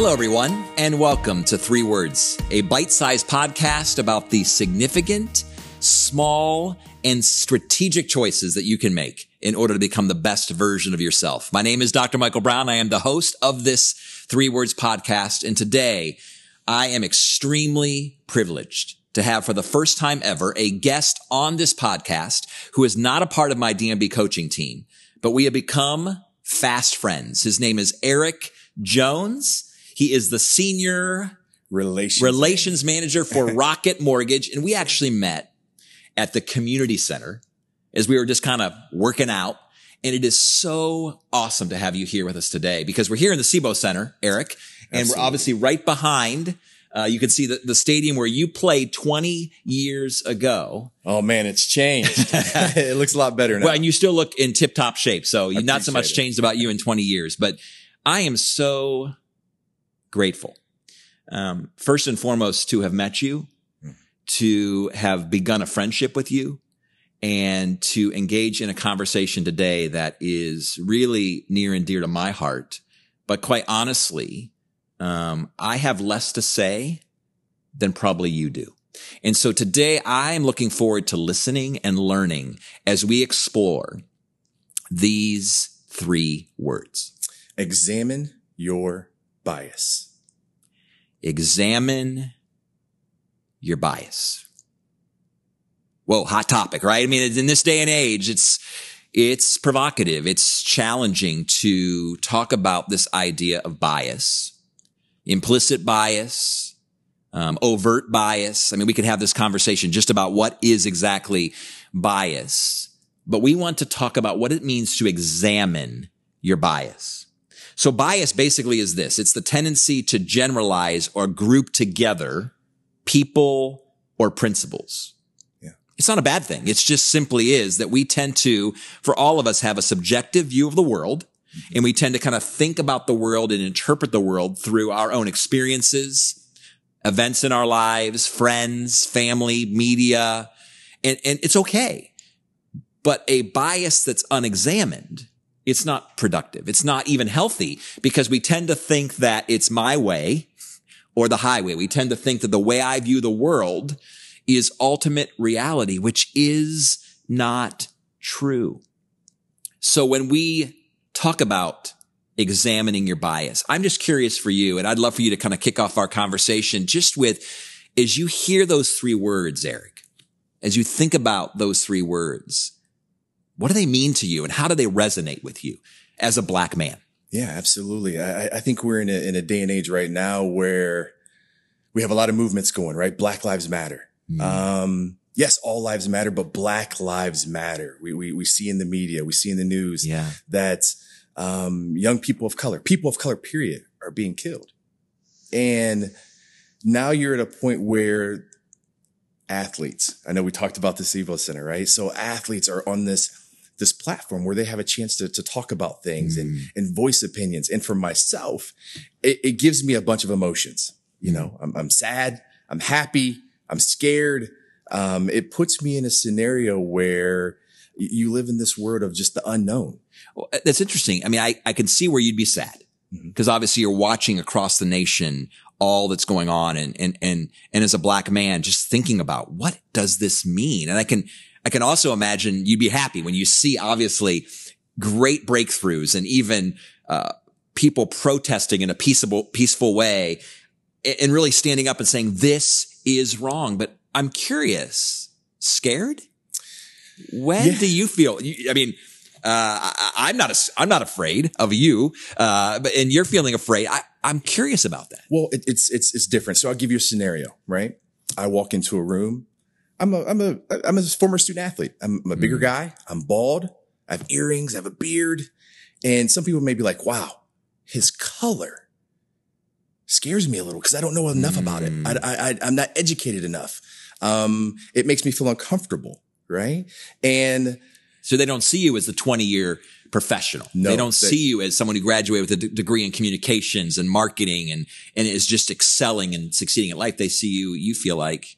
Hello, everyone, and welcome to Three Words, a bite sized podcast about the significant, small, and strategic choices that you can make in order to become the best version of yourself. My name is Dr. Michael Brown. I am the host of this Three Words podcast. And today I am extremely privileged to have for the first time ever a guest on this podcast who is not a part of my DMB coaching team, but we have become fast friends. His name is Eric Jones. He is the senior Relations. relations manager for Rocket Mortgage. And we actually met at the community center as we were just kind of working out. And it is so awesome to have you here with us today because we're here in the Sebo Center, Eric, and Absolutely. we're obviously right behind. Uh, you can see the, the stadium where you played 20 years ago. Oh man, it's changed. it looks a lot better now. Well, and you still look in tip top shape. So not so much it. changed about you in 20 years, but I am so grateful. Um, first and foremost to have met you, Hmm. to have begun a friendship with you and to engage in a conversation today that is really near and dear to my heart. But quite honestly, um, I have less to say than probably you do. And so today I'm looking forward to listening and learning as we explore these three words. Examine your bias. Examine your bias. Whoa, hot topic, right? I mean, in this day and age, it's, it's provocative. It's challenging to talk about this idea of bias, implicit bias, um, overt bias. I mean, we could have this conversation just about what is exactly bias, but we want to talk about what it means to examine your bias. So bias basically is this. It's the tendency to generalize or group together people or principles. Yeah. It's not a bad thing. It's just simply is that we tend to, for all of us, have a subjective view of the world. Mm-hmm. And we tend to kind of think about the world and interpret the world through our own experiences, events in our lives, friends, family, media. And, and it's okay. But a bias that's unexamined, it's not productive. It's not even healthy because we tend to think that it's my way or the highway. We tend to think that the way I view the world is ultimate reality, which is not true. So when we talk about examining your bias, I'm just curious for you, and I'd love for you to kind of kick off our conversation just with, as you hear those three words, Eric, as you think about those three words, what do they mean to you and how do they resonate with you as a black man? Yeah, absolutely. I, I think we're in a, in a day and age right now where we have a lot of movements going, right? Black Lives Matter. Mm. Um, yes, all lives matter, but Black Lives Matter. We, we, we see in the media, we see in the news Yeah. that, um, young people of color, people of color, period, are being killed. And now you're at a point where athletes, I know we talked about the Sebo Center, right? So athletes are on this, this platform where they have a chance to, to talk about things and, Mm. and voice opinions. And for myself, it, it gives me a bunch of emotions. You know, I'm, I'm sad, I'm happy, I'm scared. Um, it puts me in a scenario where you live in this world of just the unknown. Well, uh, that's interesting. I mean, I, I can see where you'd be sad because obviously you're watching across the nation all that's going on and, and, and, and as a black man, just thinking about what does this mean? And I can, I can also imagine you'd be happy when you see obviously great breakthroughs and even, uh, people protesting in a peaceable, peaceful way and really standing up and saying, this is wrong. But I'm curious, scared? When Yeah. do you feel? I mean, uh, I, I'm not, a, I'm not afraid of you, uh, but, and you're feeling afraid. I, I'm curious about that. Well, it, it's, it's, it's different. So I'll give you a scenario, right? I walk into a room. I'm a, I'm a, I'm a former student athlete. I'm, I'm a bigger Mm. guy. I'm bald. I have earrings. I have a beard. And some people may be like, wow, his color scares me a little because I don't know enough about it. I, Mm. I, I, I'm not educated enough. Um, it makes me feel uncomfortable. Right. And So they don't see you as the 20 year professional. No, they don't they- see you as someone who graduated with a d- degree in communications and marketing and, and is just excelling and succeeding at life. They see you, you feel like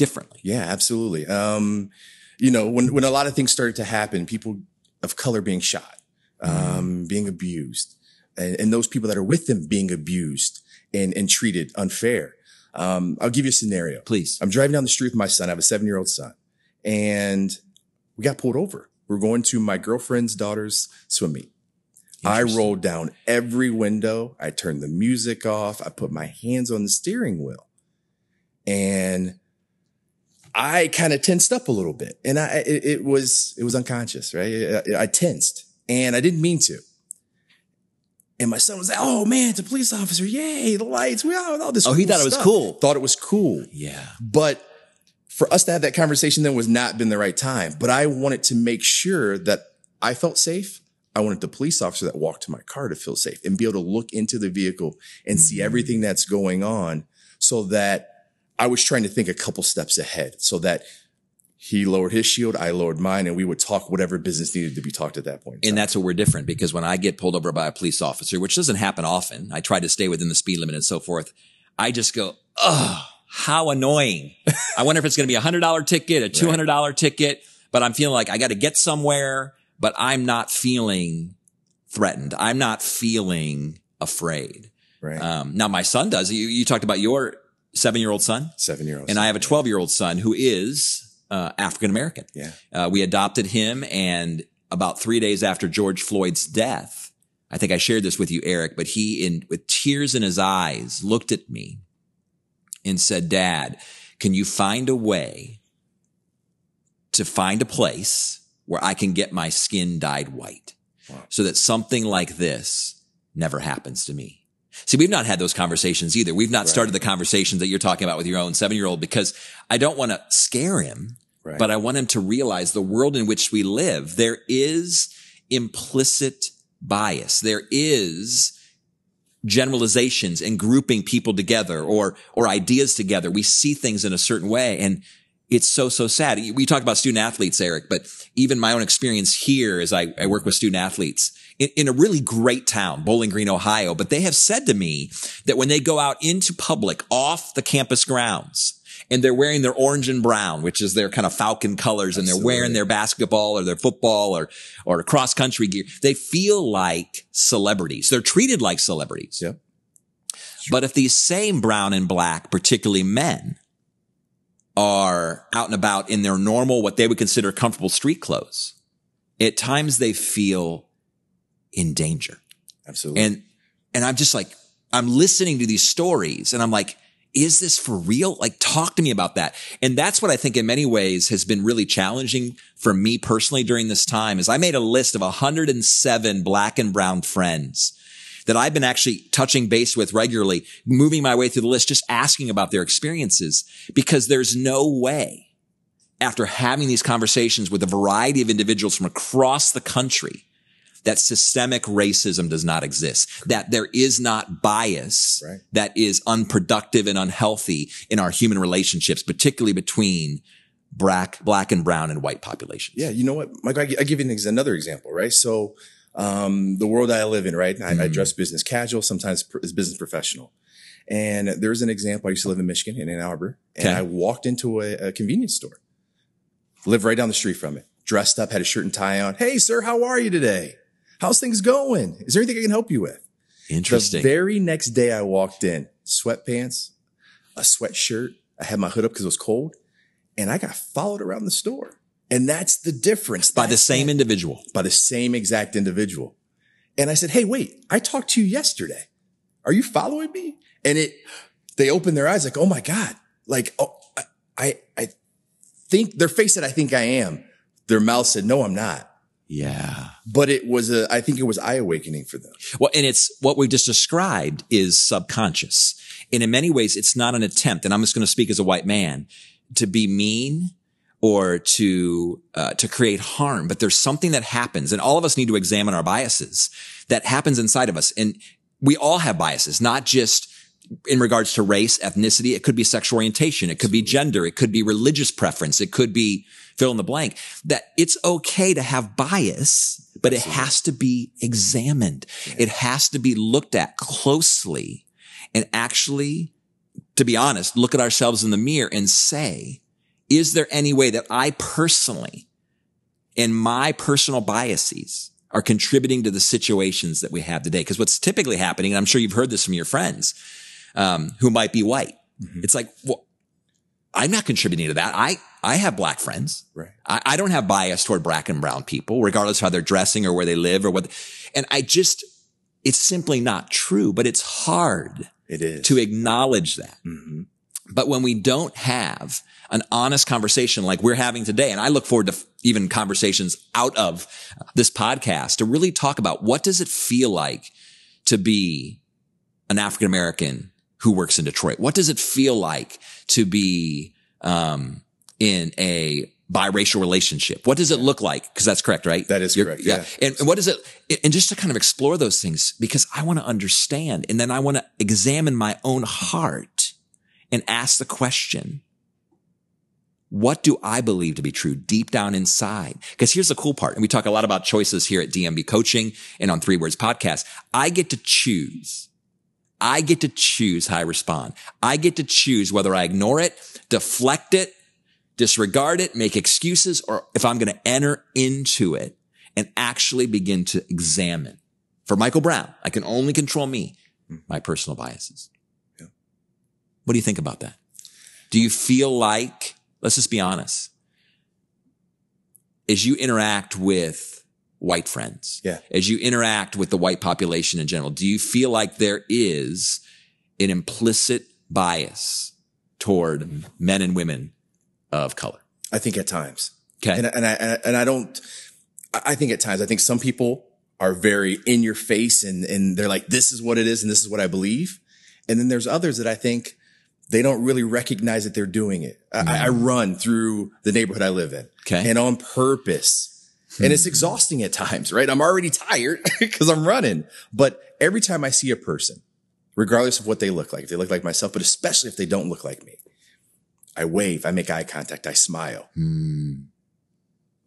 differently. Yeah, absolutely. Um, you know, when, when a lot of things started to happen, people of color being shot, um, being abused, and, and those people that are with them being abused and, and treated unfair. Um, I'll give you a scenario. Please. I'm driving down the street with my son. I have a seven year old son and we got pulled over. We're going to my girlfriend's daughter's swim meet. I rolled down every window. I turned the music off. I put my hands on the steering wheel and I kind of tensed up a little bit and I, it, it was, it was unconscious, right? I, I tensed and I didn't mean to. And my son was like, "Oh man, it's a police officer! Yay, the lights! We all, all this." Oh, he cool thought it was cool. Thought it was cool. Yeah. But for us to have that conversation then was not been the right time. But I wanted to make sure that I felt safe. I wanted the police officer that walked to my car to feel safe and be able to look into the vehicle and see mm. everything that's going on so that I was trying to think a couple steps ahead so that he lowered his shield, I lowered mine, and we would talk whatever business needed to be talked at that point. And that's where we're different because when I get pulled over by a police officer, which doesn't happen often, I try to stay within the speed limit and so forth. I just go, oh, how annoying. I wonder if it's going to be a hundred dollar ticket, a two hundred dollar ticket, but I'm feeling like I got to get somewhere, but I'm not feeling threatened. I'm not feeling afraid. right. Um, now my son does. You, you talked about your seven year old son Seven year old. and I have a 12 year old son who is uh, African American. Yeah. Uh, we adopted him and about three days after George Floyd's death, I think I shared this with you, Eric, but he in with tears in his eyes looked at me and said, dad, can you find a way to find a place where I can get my skin dyed white Wow. so that something like this never happens to me? See, we've not had those conversations either. We've not started the conversations that you're talking about with your own seven year old because I don't want to scare him, Right. but I want him to realize the world in which we live, there is implicit bias. There is generalizations and grouping people together or, or ideas together. We see things in a certain way and it's so, so sad. We talk about student athletes, Eric, but even my own experience here as I, I work with student athletes in, in a really great town, Bowling Green, Ohio, but they have said to me that when they go out into public off the campus grounds and they're wearing their orange and brown, which is their kind of falcon colors and they're wearing their basketball or their football or, or cross country gear, they feel like celebrities. They're treated like celebrities. Yep. But if these same brown and black, particularly men, are out and about in their normal, what they would consider comfortable street clothes, at times they feel in danger. Absolutely. And, and I'm just like, I'm listening to these stories and I'm like, is this for real? Like, talk to me about that. And that's what I think in many ways has been really challenging for me personally during this time is I made a list of 107 black and brown friends that I've been actually touching base with regularly, moving my way through the list, just asking about their experiences because there's no way after having these conversations with a variety of individuals from across the country that systemic racism does not exist, that there is not bias Right. that is unproductive and unhealthy in our human relationships, particularly between black, black and brown and white populations. Yeah, you know what, Mike? I, I give you ex- another example, right? So, um, the world I live in, right? I, I Mm-hmm. dress business casual, sometimes pr- as business professional. And there's an example. I used to live in Michigan, in Ann Arbor, and Okay. I walked into a, a convenience store, live right down the street from it, dressed up, had a shirt and tie on. Hey, sir, how are you today? How's things going? Is there anything I can help you with? Interesting. The very next day I walked in, sweatpants, a sweatshirt. I had my hood up because it was cold, and I got followed around the store. And that's the difference. by the same that- individual. by the same exact individual. And I said, Hey, wait, I talked to you yesterday. Are you following me? And it, they opened their eyes like, Oh my God. Like, oh, I, I, I think their face said, I think I am. Their mouth said, no, I'm not. Yeah. But it was a, I think it was eye awakening for them. Well, and it's what we just described is subconscious. And in many ways, it's not an attempt. And I'm just going to speak as a white man to be mean or to, uh, to create harm. But there's something that happens and all of us need to examine our biases that happens inside of us. And we all have biases, not just in regards to race, ethnicity. It could be sexual orientation. It could be gender. It could be religious preference. It could be fill in the blank that it's okay to have bias, but it has to be examined. It has to be looked at closely and actually, to be honest, look at ourselves in the mirror and say, is there any way that I personally, in my personal biases, are contributing to the situations that we have today. Because what's typically happening, and I'm sure you've heard this from your friends um, who might be white, mm-hmm. it's like, well, I'm not contributing to that. I I have black friends. Right. I, I don't have bias toward black and brown people, regardless of how they're dressing or where they live or what. And I just, it's simply not true. But it's hard. It is to acknowledge that. Mm-hmm. But when we don't have an honest conversation like we're having today, and I look forward to even conversations out of this podcast to really talk about what does it feel like to be an African American who works in Detroit? What does it feel like to be um, in a biracial relationship? What does it look like? Because that's correct, right? That is You're, correct. Yeah. yeah. And, and what is it? And just to kind of explore those things because I want to understand and then I want to examine my own heart and ask the question, what do I believe to be true deep down inside? Because here's the cool part. And we talk a lot about choices here at DMB coaching and on three words podcast. I get to choose. I get to choose how I respond. I get to choose whether I ignore it, deflect it, disregard it, make excuses, or if I'm going to enter into it and actually begin to examine. For Michael Brown, I can only control me, mm-hmm. my personal biases. What do you think about that? Do you feel like let's just be honest. As you interact with white friends, yeah. as you interact with the white population in general, do you feel like there is an implicit bias toward mm-hmm. men and women of color? I think at times. Okay. And, and I, and I don't, I think at times, I think some people are very in your face and, and they're like, this is what it is and this is what I believe. And then there's others that I think they don't really recognize that they're doing it. I, I, run through the neighborhood I live in okay. and on purpose. Hmm. And it's exhausting at times, right? I'm already tired because I'm running. But every time I see a person, regardless of what they look like, if they look like myself, but especially if they don't look like me, I wave, I make eye contact, I smile. Hmm.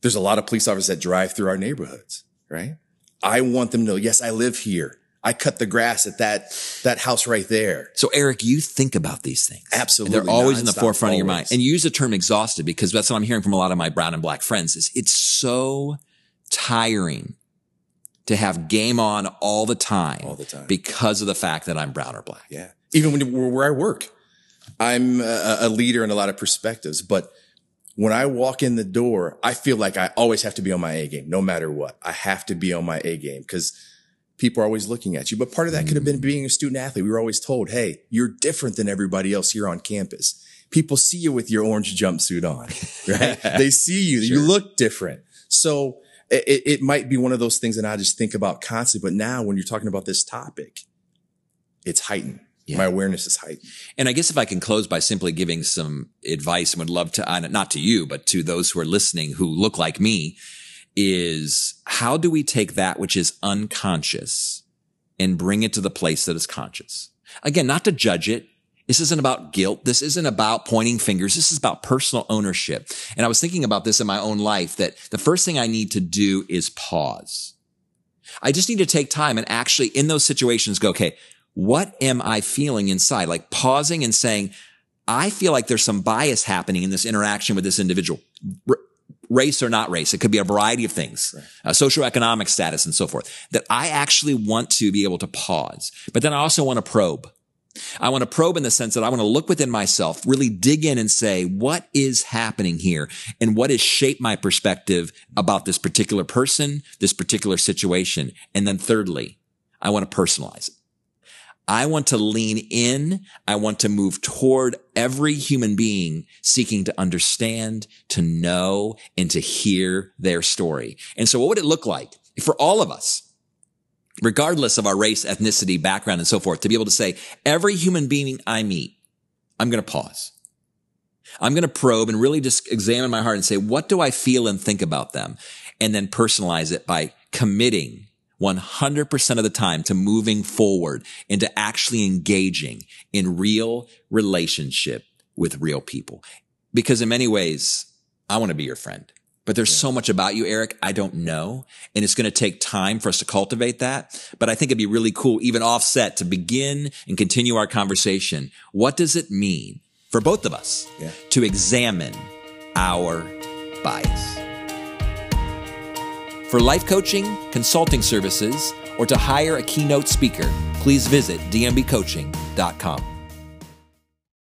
There's a lot of police officers that drive through our neighborhoods, right? I want them to know, yes, I live here. I cut the grass at that, that house right there. So Eric, you think about these things. Absolutely. And they're always in the forefront always. of your mind. And you use the term exhausted because that's what I'm hearing from a lot of my brown and black friends is it's so tiring to have game on all the time. All the time. Because of the fact that I'm brown or black. Yeah. Even when where I work, I'm a, a leader in a lot of perspectives, but when I walk in the door, I feel like I always have to be on my A game, no matter what. I have to be on my A game because people are always looking at you. But part of that could have been mm-hmm. being a student athlete. We were always told, Hey, you're different than everybody else here on campus. People see you with your orange jumpsuit on, right? they see you. Sure. You look different. So it, it might be one of those things that I just think about constantly. But now when you're talking about this topic, it's heightened. Yeah. My awareness is heightened. And I guess if I can close by simply giving some advice and would love to, not to you, but to those who are listening who look like me, is how do we take that which is unconscious and bring it to the place that is conscious? Again, not to judge it. This isn't about guilt. This isn't about pointing fingers. This is about personal ownership. And I was thinking about this in my own life that the first thing I need to do is pause. I just need to take time and actually in those situations go, okay, what am I feeling inside? Like pausing and saying, I feel like there's some bias happening in this interaction with this individual race or not race. It could be a variety of things, right. uh, socioeconomic status and so forth, that I actually want to be able to pause. But then I also want to probe. I want to probe in the sense that I want to look within myself, really dig in and say, what is happening here and what has shaped my perspective about this particular person, this particular situation? And then thirdly, I want to personalize it. I want to lean in. I want to move toward every human being seeking to understand, to know, and to hear their story. And so what would it look like for all of us? Regardless of our race, ethnicity, background, and so forth, to be able to say, every human being I meet, I'm going to pause. I'm going to probe and really just examine my heart and say, what do I feel and think about them? And then personalize it by committing 100% of the time to moving forward and to actually engaging in real relationship with real people. Because in many ways, I want to be your friend. But there's yeah. so much about you, Eric, I don't know. And it's going to take time for us to cultivate that. But I think it'd be really cool, even offset to begin and continue our conversation. What does it mean for both of us yeah. to examine our bias? For life coaching, consulting services, or to hire a keynote speaker, please visit dmbcoaching.com.